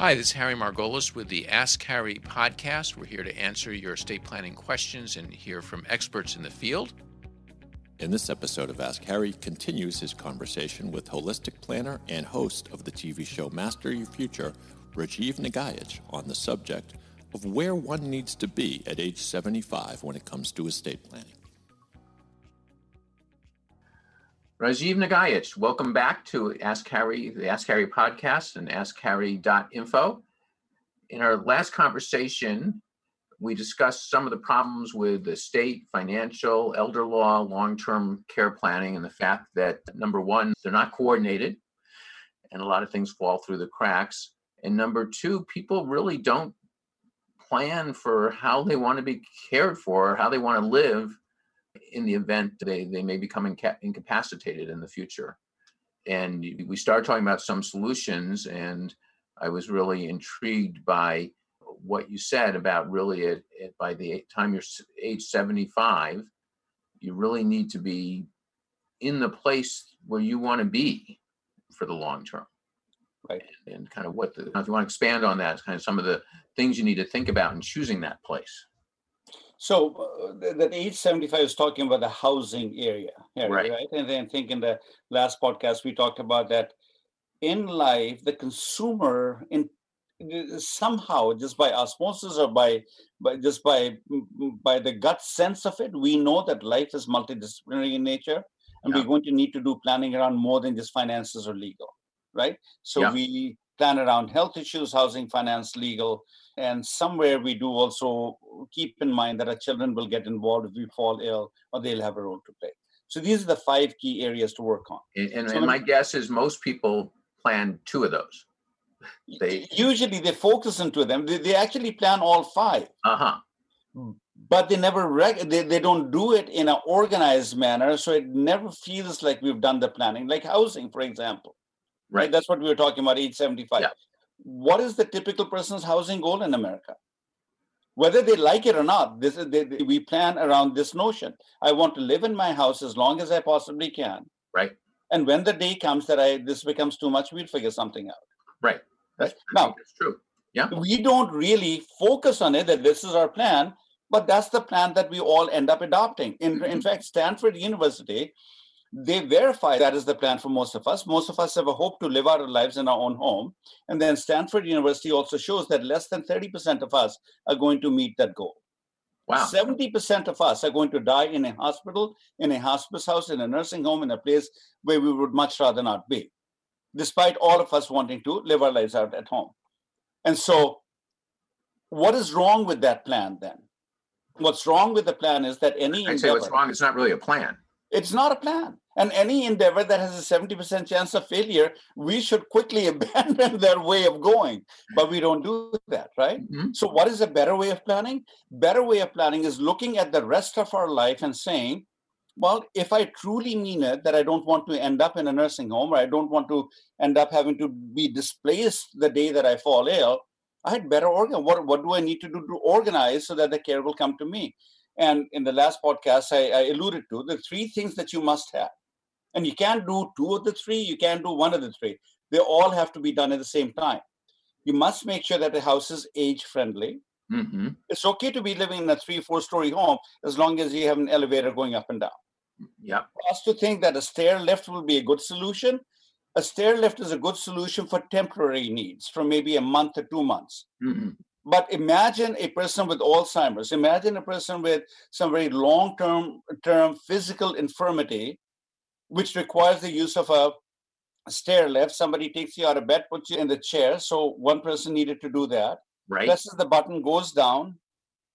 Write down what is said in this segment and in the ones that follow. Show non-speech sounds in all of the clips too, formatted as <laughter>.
Hi, this is Harry Margolis with the Ask Harry podcast. We're here to answer your estate planning questions and hear from experts in the field. In this episode of Ask Harry continues his conversation with holistic planner and host of the TV show Master Your Future, Rajiv Nagaich, on the subject of where one needs to be at age 75 when it comes to estate planning. Rajiv Nagaich, welcome back to Ask Harry, the Ask Harry podcast and AskHarry.info. In our last conversation, we discussed some of the problems with the state, financial, elder law, long term care planning, and the fact that number one, they're not coordinated and a lot of things fall through the cracks. And number two, people really don't plan for how they want to be cared for, how they want to live in the event they, they may become inca- incapacitated in the future. And we started talking about some solutions, and I was really intrigued by what you said about really at, at, by the time you're age 75, you really need to be in the place where you want to be for the long term. Right. And, and kind of what the, if you want to expand on that, kind of some of the things you need to think about in choosing that place. So uh, that age 75 is talking about the housing area, right. right? And then I think in the last podcast we talked about that in life, the consumer in somehow just by osmosis or by by just by by the gut sense of it, we know that life is multidisciplinary in nature, and yeah. we're going to need to do planning around more than just finances or legal, right? So yeah. we plan around health issues, housing, finance, legal, and somewhere we do also keep in mind that our children will get involved if we fall ill or they'll have a role to play. So these are the five key areas to work on. And, and, so and my guess is most people plan two of those. They usually they focus into them. They, they actually plan all five. Uh-huh. But they never rec- they, they don't do it in an organized manner, so it never feels like we've done the planning. Like housing, for example. Right. right? That's what we were talking about, age 75. Yeah what is the typical person's housing goal in America? Whether they like it or not, this is they, we plan around this notion. I want to live in my house as long as I possibly can. Right. And when the day comes that I this becomes too much, we'll figure something out. Right. That's, right. Now, that's true. Yeah. We don't really focus on it that this is our plan, but that's the plan that we all end up adopting. In, mm-hmm. in fact, Stanford University they verify that is the plan for most of us. Most of us have a hope to live our lives in our own home. And then Stanford University also shows that less than 30% of us are going to meet that goal. Wow. 70% of us are going to die in a hospital, in a hospice house, in a nursing home, in a place where we would much rather not be, despite all of us wanting to live our lives out at home. And so, what is wrong with that plan then? What's wrong with the plan is that any I'd say what's wrong, it's not really a plan. It's not a plan. And any endeavor that has a 70% chance of failure, we should quickly <laughs> abandon their way of going. But we don't do that, right? Mm-hmm. So, what is a better way of planning? Better way of planning is looking at the rest of our life and saying, well, if I truly mean it, that I don't want to end up in a nursing home or I don't want to end up having to be displaced the day that I fall ill, I had better organize. What, what do I need to do to organize so that the care will come to me? And in the last podcast, I, I alluded to the three things that you must have. And you can't do two of the three, you can't do one of the three. They all have to be done at the same time. You must make sure that the house is age friendly. Mm-hmm. It's okay to be living in a three, four story home as long as you have an elevator going up and down. Yeah. For us to think that a stair lift will be a good solution, a stair lift is a good solution for temporary needs for maybe a month or two months. Mm-hmm. But imagine a person with Alzheimer's, imagine a person with some very long term term physical infirmity, which requires the use of a stair lift. Somebody takes you out of bed, puts you in the chair. So one person needed to do that. Right. Presses the button, goes down.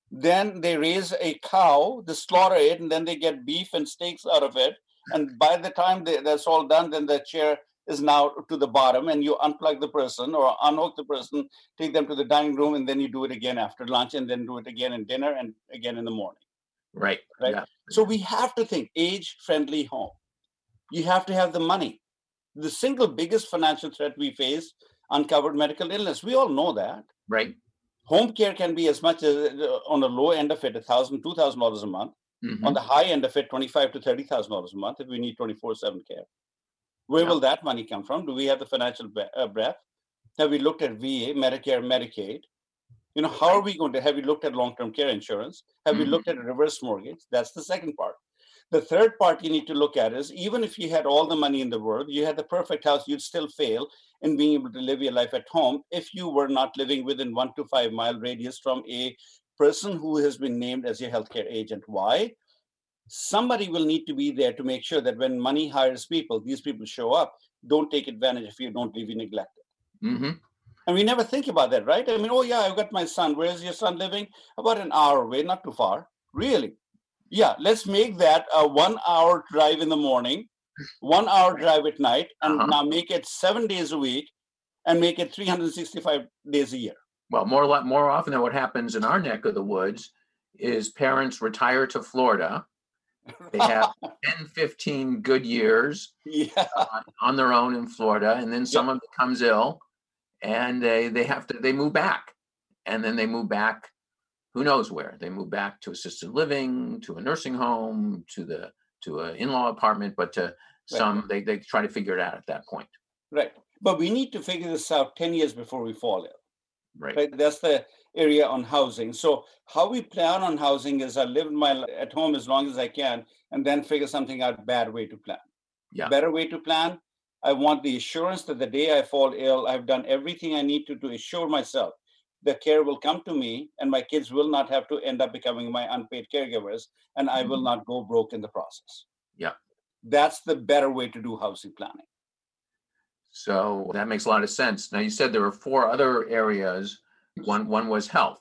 Then they raise a cow, they slaughter it, and then they get beef and steaks out of it. And by the time they, that's all done, then the chair is now to the bottom and you unplug the person or unhook the person, take them to the dining room, and then you do it again after lunch and then do it again in dinner and again in the morning. Right. Right. Yeah. So we have to think age friendly home. You have to have the money. The single biggest financial threat we face uncovered medical illness. We all know that. Right. Home care can be as much as uh, on the low end of it, a thousand, two thousand dollars a month. Mm-hmm. On the high end of it, twenty-five to thirty thousand dollars a month if we need twenty-four seven care. Where Yeah. will that money come from? Do we have the financial uh, breadth? Have we looked at VA, Medicare, Medicaid? You know, how are we going to have we looked at long-term care insurance? Have we Mhm. looked at a reverse mortgage? That's the second part. The third part you need to look at is even if you had all the money in the world, you had the perfect house, you'd still fail in being able to live your life at home if you were not living within one to five mile radius from a person who has been named as your healthcare agent. Why? Somebody will need to be there to make sure that when money hires people, these people show up. Don't take advantage if you don't leave you neglected. hmm And we never think about that, right? I mean, oh yeah, I've got my son. Where's your son living? About an hour away, not too far. Really? Yeah, let's make that a one hour drive in the morning, one hour drive at night, and Uh-huh. now make it seven days a week and make it 365 days a year. Well, more more often than what happens in our neck of the woods is parents retire to Florida. They have 10, 15 good years <laughs> yeah. Uh, on their own in Florida, and then someone becomes ill, and they they have to they move back, and then they move back. Who knows where? They move back to assisted living, to a nursing home, to the to an in-law apartment, but to some they they try to figure it out at that point. Right. But we need to figure this out 10 years before we fall ill. Right. right that's the area on housing so how we plan on housing is i live my at home as long as i can and then figure something out bad way to plan Yeah. better way to plan i want the assurance that the day i fall ill i've done everything i need to to assure myself the care will come to me and my kids will not have to end up becoming my unpaid caregivers and i will Mhm. not go broke in the process Yeah. that's the better way to do housing planning So that makes a lot of sense. Now you said there were four other areas. One one was health.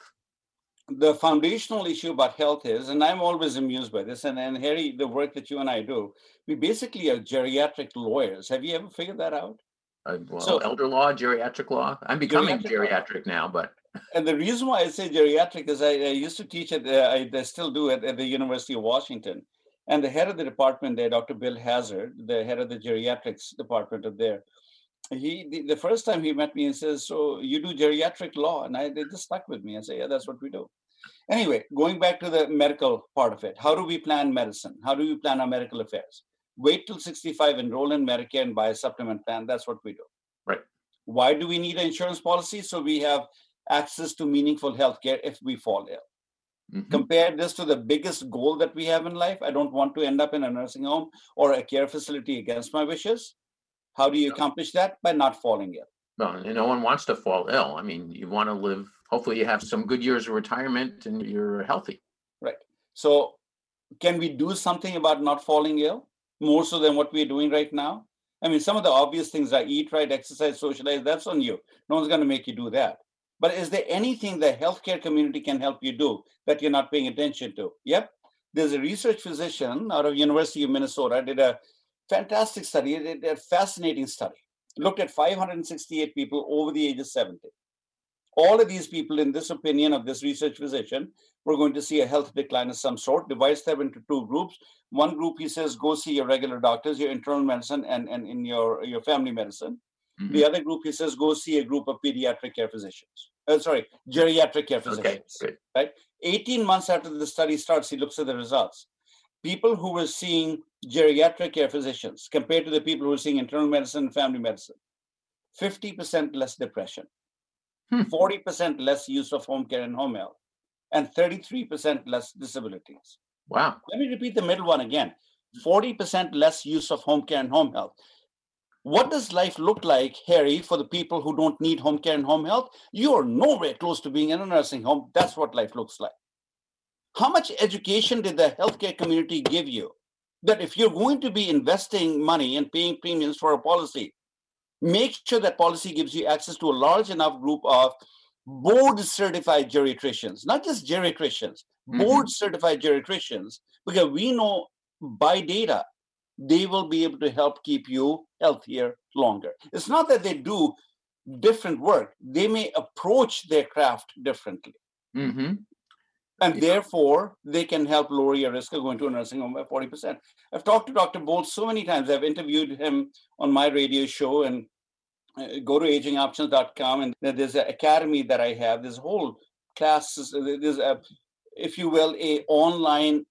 the foundational issue about health is, and I'm always amused by this, and, and Harry, the work that you and I do, we basically are geriatric lawyers. Have you ever figured that out? Uh, well, So- elder law, geriatric law. I'm becoming Geriatric geriatric now, but <laughs> And the reason why I say geriatric is I, I used to teach at, uh, I, I still do it at the University of Washington. And the head of the department there, Dr. Bill Hazzard, the head of the geriatrics department up there, he the, the first time he met me and says, "So you do geriatric law?" And I they just stuck with me. I say, "Yeah, that's what we do." Anyway, going back to the medical part of it, how do we plan medicine? How do we plan our medical affairs? Wait till 65, enroll in Medicare, and buy a supplement plan. That's what we do. Right. Why do we need an insurance policy? So we have access to meaningful health care if we fall ill. mhm, Compare this to the biggest goal that we have in life. I don't want to end up in a nursing home or a care facility against my wishes. How do you accomplish that? By not falling ill. well, and no one wants to fall ill. I mean, you want to live. Hopefully, you have some good years of retirement and you're healthy. Right. So, can we do something about not falling ill more so than what we're doing right now? I mean, some of the obvious things are eat right, exercise, socialize, that's on you. No one's going to make you do that. But is there anything the healthcare community can help you do that you're not paying attention to? Yep. There's a research physician out of University of Minnesota I did a fantastic study, a fascinating study. Looked at 568 people over the age of 70. All of these people, in this opinion of this research physician, we're going to see a health decline of some sort, divides them into two groups. One group, he says, go see your regular doctors, your internal medicine and, and in your, your family medicine. Mhm, The other group, he says, go see a group of pediatric care physicians. Uh, sorry, geriatric care physicians. Okay, good. 18 months after the study starts, he looks at the results. People who were seeing geriatric care physicians compared to the people who are seeing internal medicine and family medicine, 50% less depression, Hmm. 40% less use of home care and home health, and 33% less disabilities. Wow. Let me repeat the middle one again 40% less use of home care and home health. What does life look like, Harry, for the people who don't need home care and home health? You are nowhere close to being in a nursing home. That's what life looks like. How much education did the healthcare community give you? That if you're going to be investing money and paying premiums for a policy, make sure that policy gives you access to a large enough group of board certified geriatricians, not just geriatricians, Mhm. board certified geriatricians, because we know by data they will be able to help keep you healthier longer. It's not that they do different work, they may approach their craft differently. hmm And Yeah. therefore, they can help lower your risk of going to a nursing home by 40%. I've talked to Dr. Boult so many times. I've interviewed him on my radio show and uh, go to agingoptions.com. And there's an academy that I have. There's a whole class, there's a, if you will, a online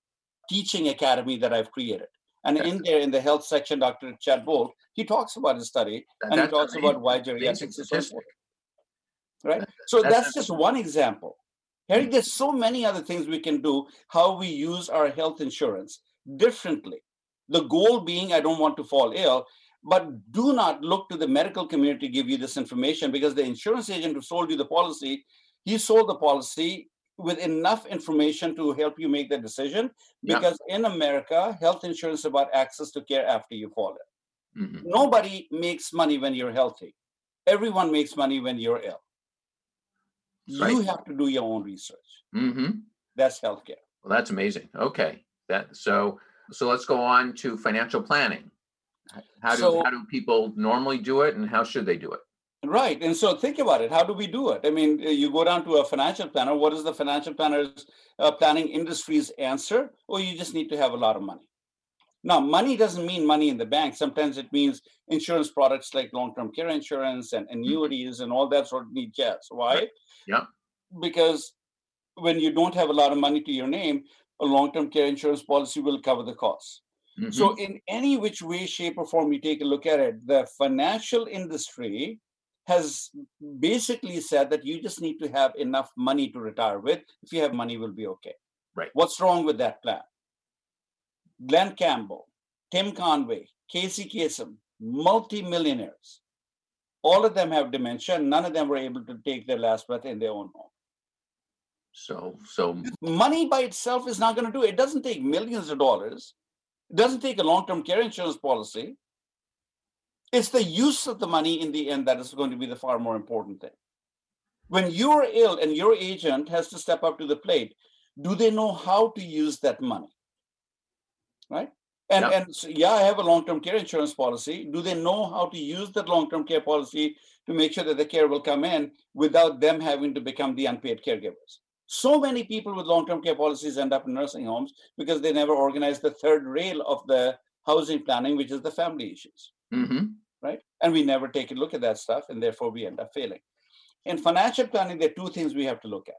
teaching academy that I've created. And Okay. in there, in the health section, Dr. Chad Boult, he talks about his study That- and he talks amazing. about why geriatrics is so important. right? So That's- that's just one example. Harry, there's so many other things we can do how we use our health insurance differently. The goal being, I don't want to fall ill, but do not look to the medical community to give you this information because the insurance agent who sold you the policy, he sold the policy with enough information to help you make the decision. Yeah. Because in America, health insurance is about access to care after you fall ill. Mhm. Nobody makes money when you're healthy. Everyone makes money when you're ill. You have to do your own research. Mhm. That's healthcare. Well, that's amazing. Okay. That, so, so let's go on to financial planning. How do, So- how do people normally do it and how should they do it? Right. And so think about it. How do we do it? I mean, uh, you go down to a financial planner. What is the financial planner's uh, planning industry's answer? Or you just need to have a lot of money. Now, money doesn't mean money in the bank. Sometimes it means insurance products like long-term care insurance and annuities and all that sort of neat jazz. Why? Right. Yeah. Because when you don't have a lot of money to your name, a long-term care insurance policy will cover the costs. Mhm. So, in any which way, shape, or form you take a look at it, the financial industry has basically said that you just need to have enough money to retire with. If you have money, will be okay. Right. What's wrong with that plan? Glen Campbell, Tim Conway, Casey Kasem, multi-millionaires. All of them have dementia. None of them were able to take their last breath in their own home. So, so, Money by itself is not going to do it. It doesn't take millions of dollars. It doesn't take a long-term care insurance policy. It's the use of the money in the end that is going to be the far more important thing. When you're ill and your agent has to step up to the plate, do they know how to use that money? Right? And, Yeah. and so, yeah, I have a long-term care insurance policy. Do they know how to use that long-term care policy to make sure that the care will come in without them having to become the unpaid caregivers? So many people with long-term care policies end up in nursing homes because they never organize the third rail of the housing planning, which is the family issues mhm. right? And we never take a look at that stuff, and therefore we end up failing. In financial planning, there are two things we have to look at.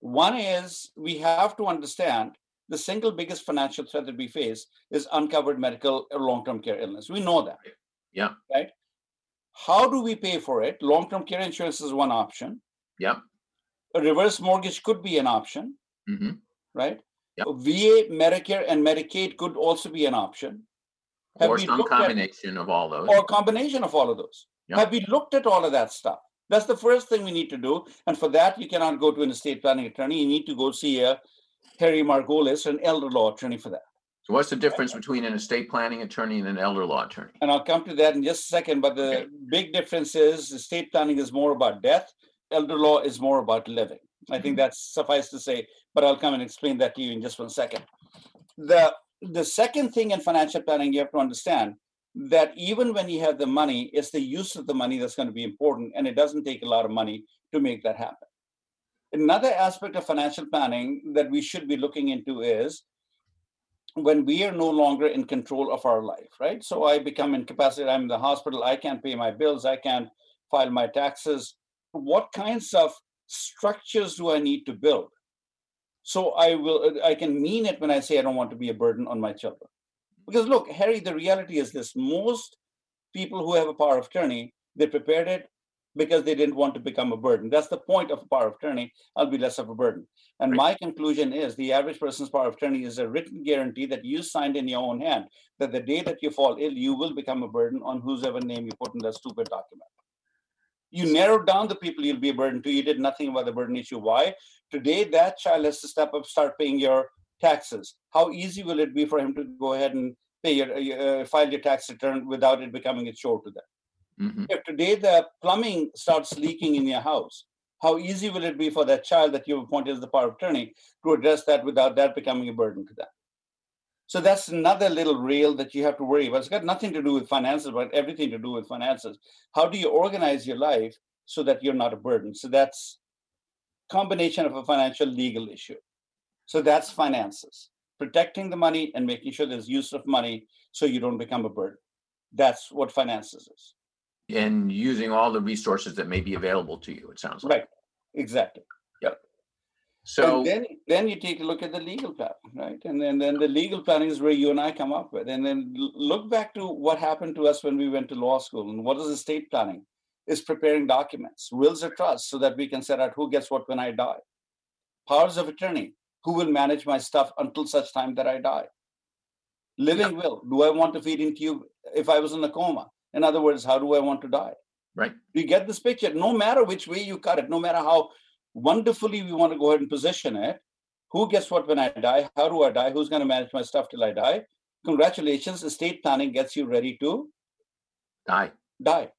One is we have to understand the single biggest financial threat that we face is uncovered medical or long-term care illness. We know that. Yeah. Right? How do we pay for it? Long-term care insurance is one option. Yeah. A reverse mortgage could be an option, Mhm. right? Yep. VA, Medicare, and Medicaid could also be an option. Have Or some looked at- combination of all those. or a combination of all of those. Yeah. Have we looked at all of that stuff? That's the first thing we need to do. And for that, you cannot go to an estate planning attorney. You need to go see a Harry Margolis, an elder law attorney for that. So what's the difference between an estate planning attorney and an elder law attorney? And I'll come to that in just a second. But the Okay. big difference is estate planning is more about death, elder law is more about living. I think mm-hmm. that's suffice to say, but I'll come and explain that to you in just one second. The the second thing in financial planning you have to understand that even when you have the money, it's the use of the money that's going to be important, and it doesn't take a lot of money to make that happen. Another aspect of financial planning that we should be looking into is when we are no longer in control of our life, right? So I become incapacitated, I'm in the hospital, I can't pay my bills, I can't file my taxes. What kinds of structures do I need to build? So I will I can mean it when I say I don't want to be a burden on my children. Because look, Harry, the reality is this most people who have a power of attorney, they prepared it because they didn't want to become a burden. That's the point of a power of attorney. I'll be less of a burden. And Right. my conclusion is the average person's power of attorney is a written guarantee that you signed in your own hand that the day that you fall ill, you will become a burden on whosever name you put in that stupid document. You narrowed down the people you'll be a burden to. You did nothing about the burden issue. Why? Today, that child has to step up, start paying your taxes. How easy will it be for him to go ahead and pay your, uh, file your tax return without it becoming a chore to them? Mhm. if today the plumbing starts leaking in your house, how easy will it be for that child that you've appointed as the power of attorney to address that without that becoming a burden to them? So that's another little rail that you have to worry about. It's got nothing to do with finances, but everything to do with finances. How do you organize your life so that you're not a burden? So that's combination of a financial legal issue. So that's finances, protecting the money and making sure there's use of money so you don't become a burden. That's what finances is. And using all the resources that may be available to you, it sounds like. Right, exactly. Yep. So, and then then you take a look at the legal planning, right? And then then the legal planning is where you and I come up with. And then look back to what happened to us when we went to law school and what is estate planning? is preparing documents, wills of trusts, so that we can set out who gets what when I die. Powers of attorney, who will manage my stuff until such time that I die. Living will, do I want to feed into you if I was in a coma? In other words, how do I want to die? Right. You get this picture. No matter which way you cut it, no matter how wonderfully we want to go ahead and position it, who gets what when I die? How do I die? Who's going to manage my stuff till I die? Congratulations, estate planning gets you ready to Die. die.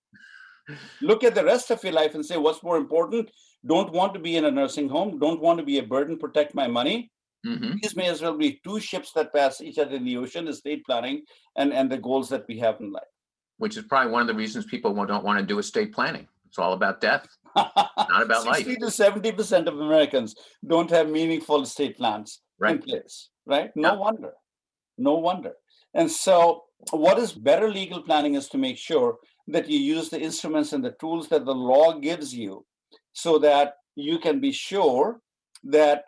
Look at the rest of your life and say, what's more important? Don't want to be in a nursing home, don't want to be a burden, protect my money. hmm These may as well be two ships that pass each other in the ocean, estate planning and, and the goals that we have in life. Which is probably one of the reasons people don't want to do estate planning. It's all about death, <laughs> not about life. 60 to 70% of Americans don't have meaningful estate plans in place, right? No Yeah. wonder. No wonder. And so, what is better legal planning is to make sure that you use the instruments and the tools that the law gives you so that you can be sure that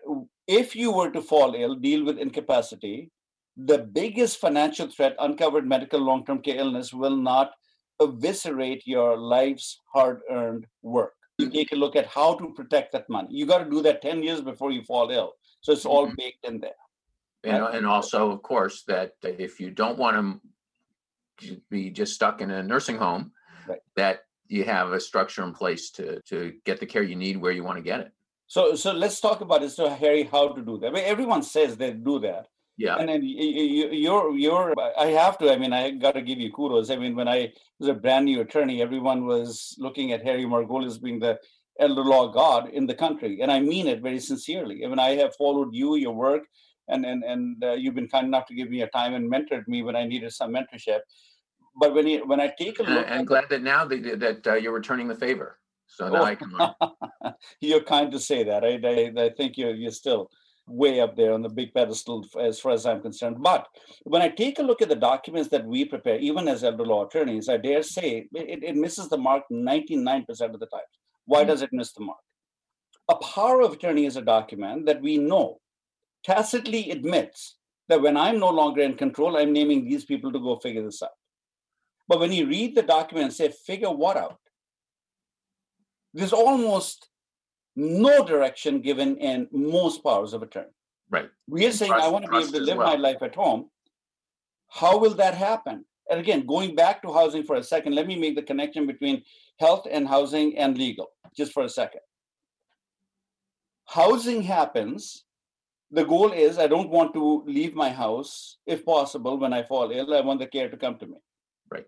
if you were to fall ill, deal with incapacity, the biggest financial threat, uncovered medical long term care illness, will not eviscerate your life's hard earned work. You take a look at how to protect that money. You got to do that 10 years before you fall ill. So it's all Mhm. baked in there. And, and also, of course, that if you don't want to be just stuck in a nursing home, Right. that you have a structure in place to, to get the care you need where you want to get it. So, so let's talk about it. So, Harry, how to do that? I mean, everyone says they do that, Yeah. and then you, you, you're, you're. I have to. I mean, I got to give you kudos. I mean, when I was a brand new attorney, everyone was looking at Harry Margolis being the elder law god in the country, and I mean it very sincerely. I mean, I have followed you, your work, and and and uh, you've been kind enough to give me your time and mentored me when I needed some mentorship. But when you, when I take a look, I'm glad that now that, that uh, you're returning the favor. So now Oh. I can learn. <laughs> you're kind to say that. I, I, I think you're you're still way up there on the big pedestal as far as I'm concerned. But when I take a look at the documents that we prepare, even as elder law attorneys, I dare say it, it misses the mark 99% of the time. Why Mm. does it miss the mark? A power of attorney is a document that we know tacitly admits that when I'm no longer in control, I'm naming these people to go figure this out. But when you read the document and say, figure what out? There's almost no direction given in most powers of attorney. Right. We are saying, I want to be able to live my life at home. How will that happen? And again, going back to housing for a second, let me make the connection between health and housing and legal, just for a second. Housing happens. The goal is I don't want to leave my house, if possible, when I fall ill. I want the care to come to me. Right.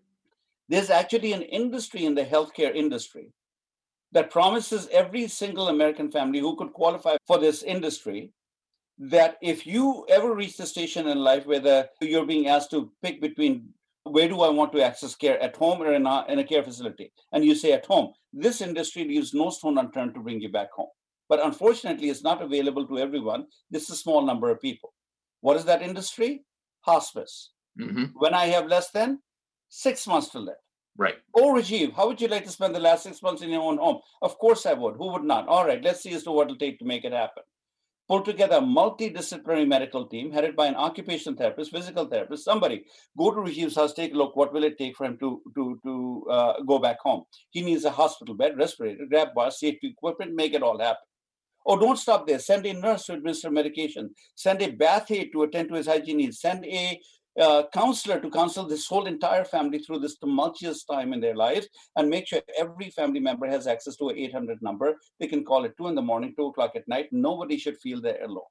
There's actually an industry in the healthcare industry that promises every single American family who could qualify for this industry that if you ever reach the station in life where the, you're being asked to pick between where do I want to access care at home or in a, in a care facility, and you say at home, this industry leaves no stone unturned to bring you back home. But unfortunately, it's not available to everyone. This is a small number of people. What is that industry? Hospice. hmm When I have less than six months to live. Right. Oh, Rajiv, how would you like to spend the last six months in your own home? Of course I would. Who would not? All right, let's see as to what it'll take to make it happen. Pull together a multidisciplinary medical team headed by an occupational therapist, physical therapist, somebody. Go to Rajiv's house, take a look. What will it take for him to to to uh, go back home? He needs a hospital bed, respirator, grab bar, safety equipment, make it all happen. Oh, don't stop there. Send a nurse to administer medication. Send a bath aide to attend to his hygiene needs. Send a counselor to counsel this whole entire family through this tumultuous time in their lives and make sure every family member has access to an 800 number. They can call at 2 in the morning, 2 o'clock at night. Nobody should feel they're alone.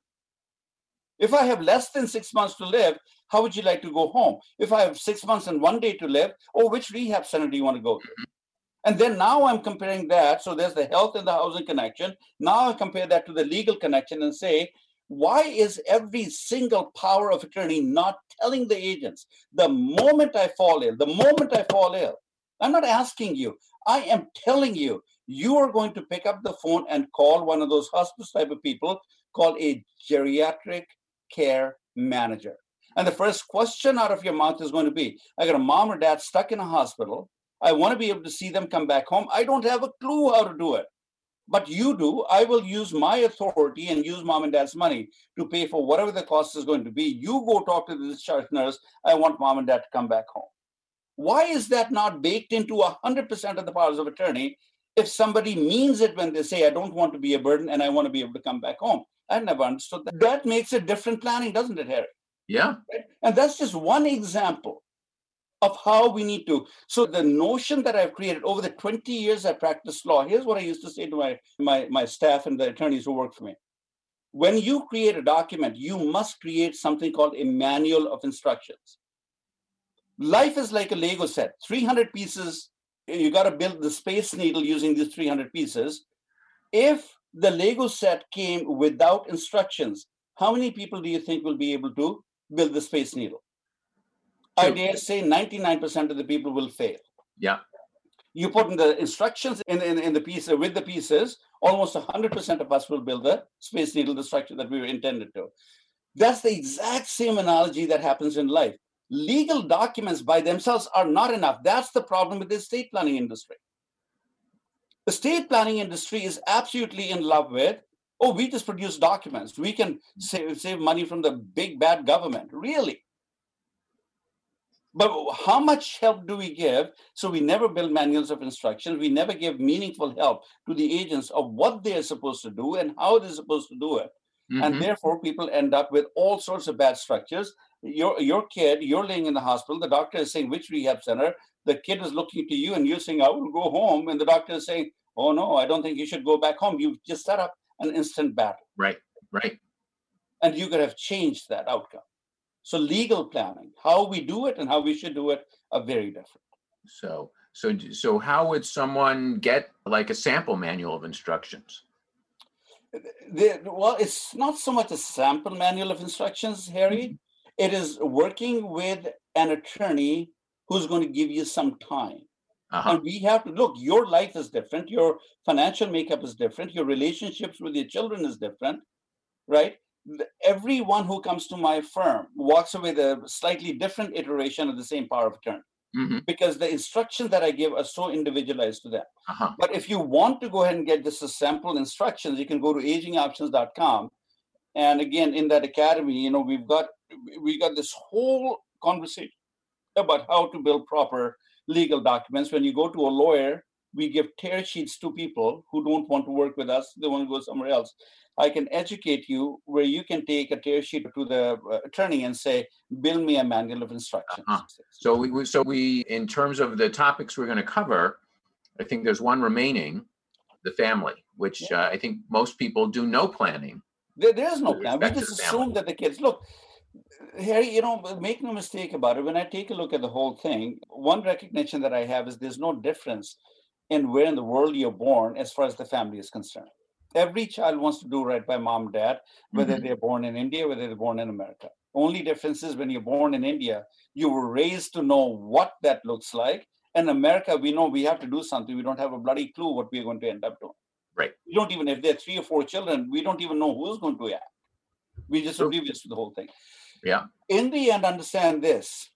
If I have less than six months to live, how would you like to go home? If I have six months and one day to live, oh, which rehab center do you want to go to? And then now I'm comparing that. So there's the health and the housing connection. Now I compare that to the legal connection and say, why is every single power of attorney not telling the agents the moment I fall ill, the moment I fall ill? I'm not asking you. I am telling you, you are going to pick up the phone and call one of those hospice type of people called a geriatric care manager. And the first question out of your mouth is going to be I got a mom or dad stuck in a hospital. I want to be able to see them come back home. I don't have a clue how to do it. But you do. I will use my authority and use mom and dad's money to pay for whatever the cost is going to be. You go talk to the discharge nurse. I want mom and dad to come back home. Why is that not baked into 100% of the powers of attorney if somebody means it when they say, I don't want to be a burden and I want to be able to come back home? I never understood that. That makes a different planning, doesn't it, Harry? Yeah. Right? And that's just one example of how we need to. So the notion that I've created over the 20 years I practiced law, here's what I used to say to my, my, my staff and the attorneys who work for me. When you create a document, you must create something called a manual of instructions. Life is like a Lego set, 300 pieces. You got to build the space needle using these 300 pieces. If the Lego set came without instructions, how many people do you think will be able to build the space needle? I dare say 99% of the people will fail. Yeah. You put in the instructions in, in, in the piece with the pieces, almost 100% of us will build the space needle, the structure that we were intended to. That's the exact same analogy that happens in life. Legal documents by themselves are not enough. That's the problem with the estate planning industry. The state planning industry is absolutely in love with, oh, we just produce documents. We can hmm. save, save money from the big bad government. Really? But how much help do we give? So we never build manuals of instructions. We never give meaningful help to the agents of what they're supposed to do and how they're supposed to do it. Mm-hmm. And therefore, people end up with all sorts of bad structures. Your your kid, you're laying in the hospital. The doctor is saying which rehab center. The kid is looking to you, and you're saying I will go home. And the doctor is saying, Oh no, I don't think you should go back home. You've just set up an instant battle. Right, right. And you could have changed that outcome. So legal planning, how we do it and how we should do it are very different. So so so how would someone get like a sample manual of instructions? The, well, it's not so much a sample manual of instructions, Harry. Mm-hmm. It is working with an attorney who's going to give you some time. Uh-huh. And we have to look, your life is different, your financial makeup is different, your relationships with your children is different, right? Everyone who comes to my firm walks away with a slightly different iteration of the same power of attorney. Mm-hmm. Because the instructions that I give are so individualized to them. Uh-huh. But if you want to go ahead and get just a sample instructions, you can go to agingoptions.com. And again, in that academy, you know, we've got we got this whole conversation about how to build proper legal documents. When you go to a lawyer, we give tear sheets to people who don't want to work with us, they want to go somewhere else. I can educate you where you can take a tear sheet to the uh, attorney and say, "Build me a manual of instructions." Uh-huh. So we, so we, in terms of the topics we're going to cover, I think there's one remaining, the family, which yeah. uh, I think most people do no planning. There, there is no plan. We just assume that the kids look. Harry, you know, make no mistake about it. When I take a look at the whole thing, one recognition that I have is there's no difference in where in the world you're born as far as the family is concerned. Every child wants to do right by mom dad, whether mm-hmm. they're born in India, whether they're born in America. Only difference is when you're born in India, you were raised to know what that looks like. In America, we know we have to do something. We don't have a bloody clue what we're going to end up doing. Right. We don't even, if there are three or four children, we don't even know who's going to act. We just oblivious to the whole thing. Yeah. In the end, understand this.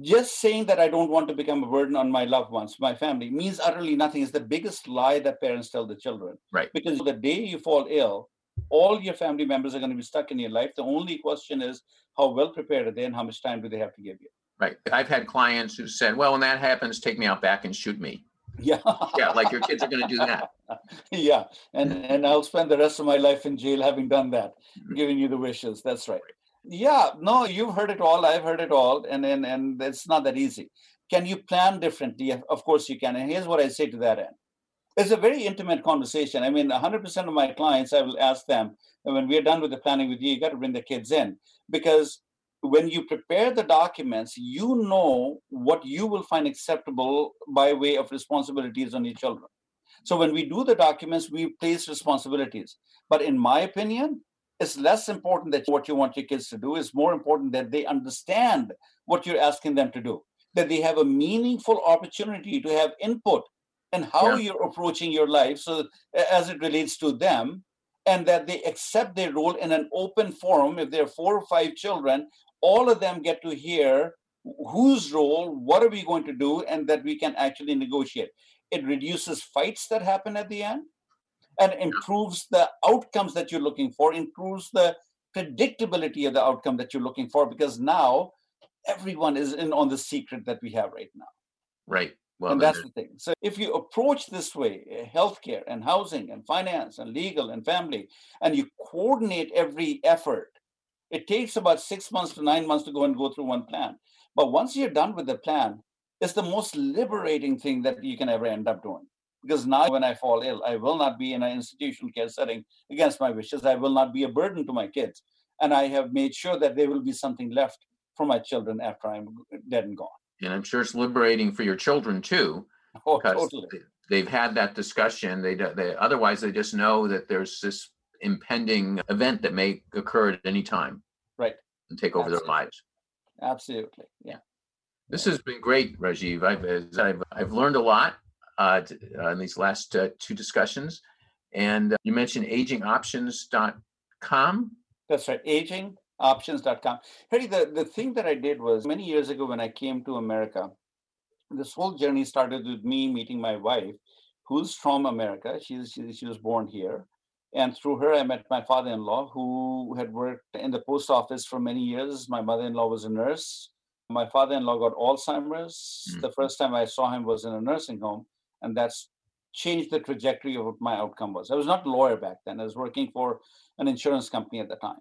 Just saying that I don't want to become a burden on my loved ones, my family, means utterly nothing. It's the biggest lie that parents tell the children. Right. Because the day you fall ill, all your family members are going to be stuck in your life. The only question is how well prepared are they and how much time do they have to give you? Right. I've had clients who said, well, when that happens, take me out back and shoot me. Yeah. <laughs> yeah, like your kids are going to do that. yeah. And and I'll spend the rest of my life in jail having done that, giving you the wishes. That's right. Yeah, no, you've heard it all. I've heard it all, and and and it's not that easy. Can you plan differently? Of course you can. And here's what I say to that end. It's a very intimate conversation. I mean, 100% of my clients, I will ask them when we're done with the planning with you, you got to bring the kids in because when you prepare the documents, you know what you will find acceptable by way of responsibilities on your children. So when we do the documents, we place responsibilities. But in my opinion, it's less important that what you want your kids to do is more important that they understand what you're asking them to do that they have a meaningful opportunity to have input and how yeah. you're approaching your life so as it relates to them and that they accept their role in an open forum if there are four or five children all of them get to hear whose role what are we going to do and that we can actually negotiate it reduces fights that happen at the end and improves the outcomes that you're looking for, improves the predictability of the outcome that you're looking for, because now everyone is in on the secret that we have right now. Right. Well, and that's the thing. So if you approach this way, uh, healthcare and housing and finance and legal and family, and you coordinate every effort, it takes about six months to nine months to go and go through one plan. But once you're done with the plan, it's the most liberating thing that you can ever end up doing. Because now, when I fall ill, I will not be in an institutional care setting against my wishes. I will not be a burden to my kids. And I have made sure that there will be something left for my children after I'm dead and gone. and I'm sure it's liberating for your children too, Oh, because totally. they- they've had that discussion. They, they, otherwise they just know that there's this impending event that may occur at any time. Right. And take over their lives. Absolutely. Yeah. This has been great, Rajiv. I've, I've, I've learned a lot uh, uh, in these last uh, two discussions. And uh, you mentioned agingoptions.com. That's right. Agingoptions.com. Harry, the, the thing that I did was many years ago when I came to America, this whole journey started with me meeting my wife, who's from America. She's, she, she was born here. And through her, I met my father in law, who had worked in the post office for many years. My mother in law was a nurse. My father in law got Alzheimer's. Mm. The first time I saw him was in a nursing home. And that's changed the trajectory of what my outcome was. I was not a lawyer back then, I was working for an insurance company at the time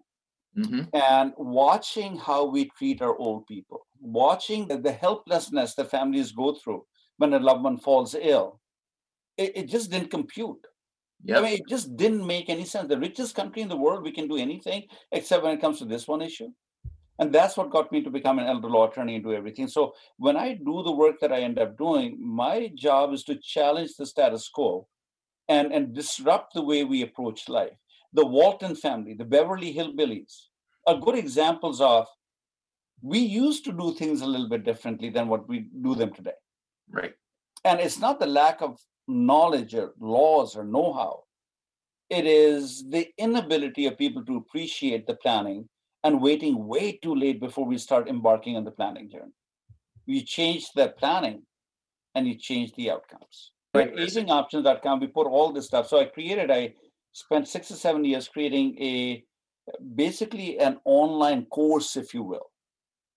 hmm and watching how we treat our old people, watching the, the helplessness the families go through when a loved one falls ill, it, it just didn't compute. I mean, it just didn't make any sense. The richest country in the world, we can do anything except when it comes to this one issue. And that's what got me to become an elder law attorney and do everything. So when I do the work that I end up doing, my job is to challenge the status quo and, and disrupt the way we approach life. The Walton family, the Beverly Hillbillies are good examples of we used to do things a little bit differently than what we do them today. Right. And it's not the lack of knowledge or laws or know how, it is the inability of people to appreciate the planning and waiting way too late before we start embarking on the planning journey. You change the planning and you change the outcomes. Great At agingoptions.com, we put all this stuff. So I created, I spent six or seven years creating a basically an online course, if you will,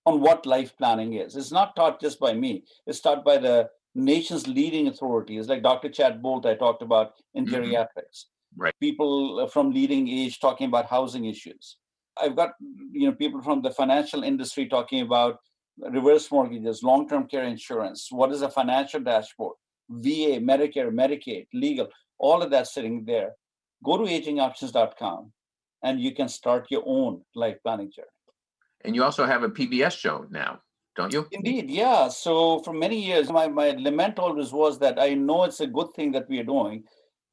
on what life planning is. It's not taught just by me, it's taught by the nation's leading authorities, like Dr. Chad Boult, I talked about in Mhm. geriatrics. Right. People from LeadingAge talking about housing issues. I've got you know people from the financial industry talking about reverse mortgages, long-term care insurance. What is a financial dashboard? VA, Medicare, Medicaid, legal, all of that sitting there. Go to agingoptions.com and you can start your own life planning journey. And you also have a PBS show now, don't you? Indeed, yeah. So for many years, my, my lament always was that I know it's a good thing that we are doing,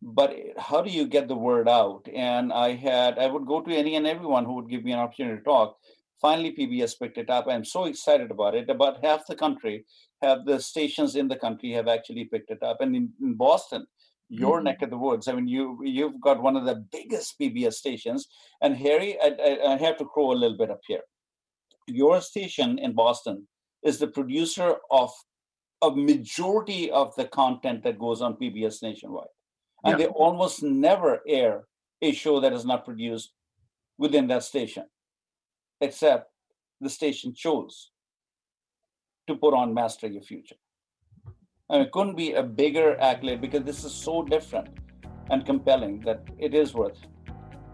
but how do you get the word out? And I had, I would go to any and everyone who would give me an opportunity to talk. Finally, PBS picked it up. I'm so excited about it. About half the country have the stations in the country have actually picked it up. And in, in Boston, your Mhm. neck of the woods. I mean, you you've got one of the biggest PBS stations. And Harry, I, I, I have to crow a little bit up here. Your station in Boston is the producer of a majority of the content that goes on PBS nationwide. And Yeah. they almost never air a show that is not produced within that station, except the station chose to put on Master Your Future. And it couldn't be a bigger accolade because this is so different and compelling that it is worth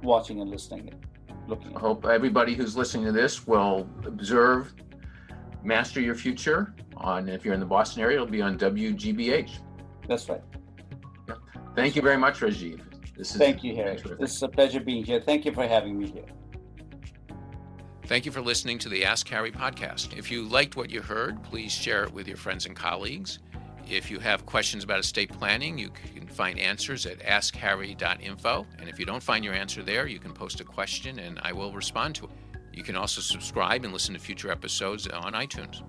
watching and listening and looking I hope everybody who's listening to this will observe Master Your Future on, if you're in the Boston area, it'll be on WGBH. That's right. Thank you very much, Rajiv. This is Thank you, Harry. terrific. This is a pleasure being here. Thank you for having me here. Thank you for listening to the Ask Harry podcast. If you liked what you heard, please share it with your friends and colleagues. If you have questions about estate planning, you can find answers at askharry.info. And if you don't find your answer there, you can post a question and I will respond to it. You can also subscribe and listen to future episodes on iTunes.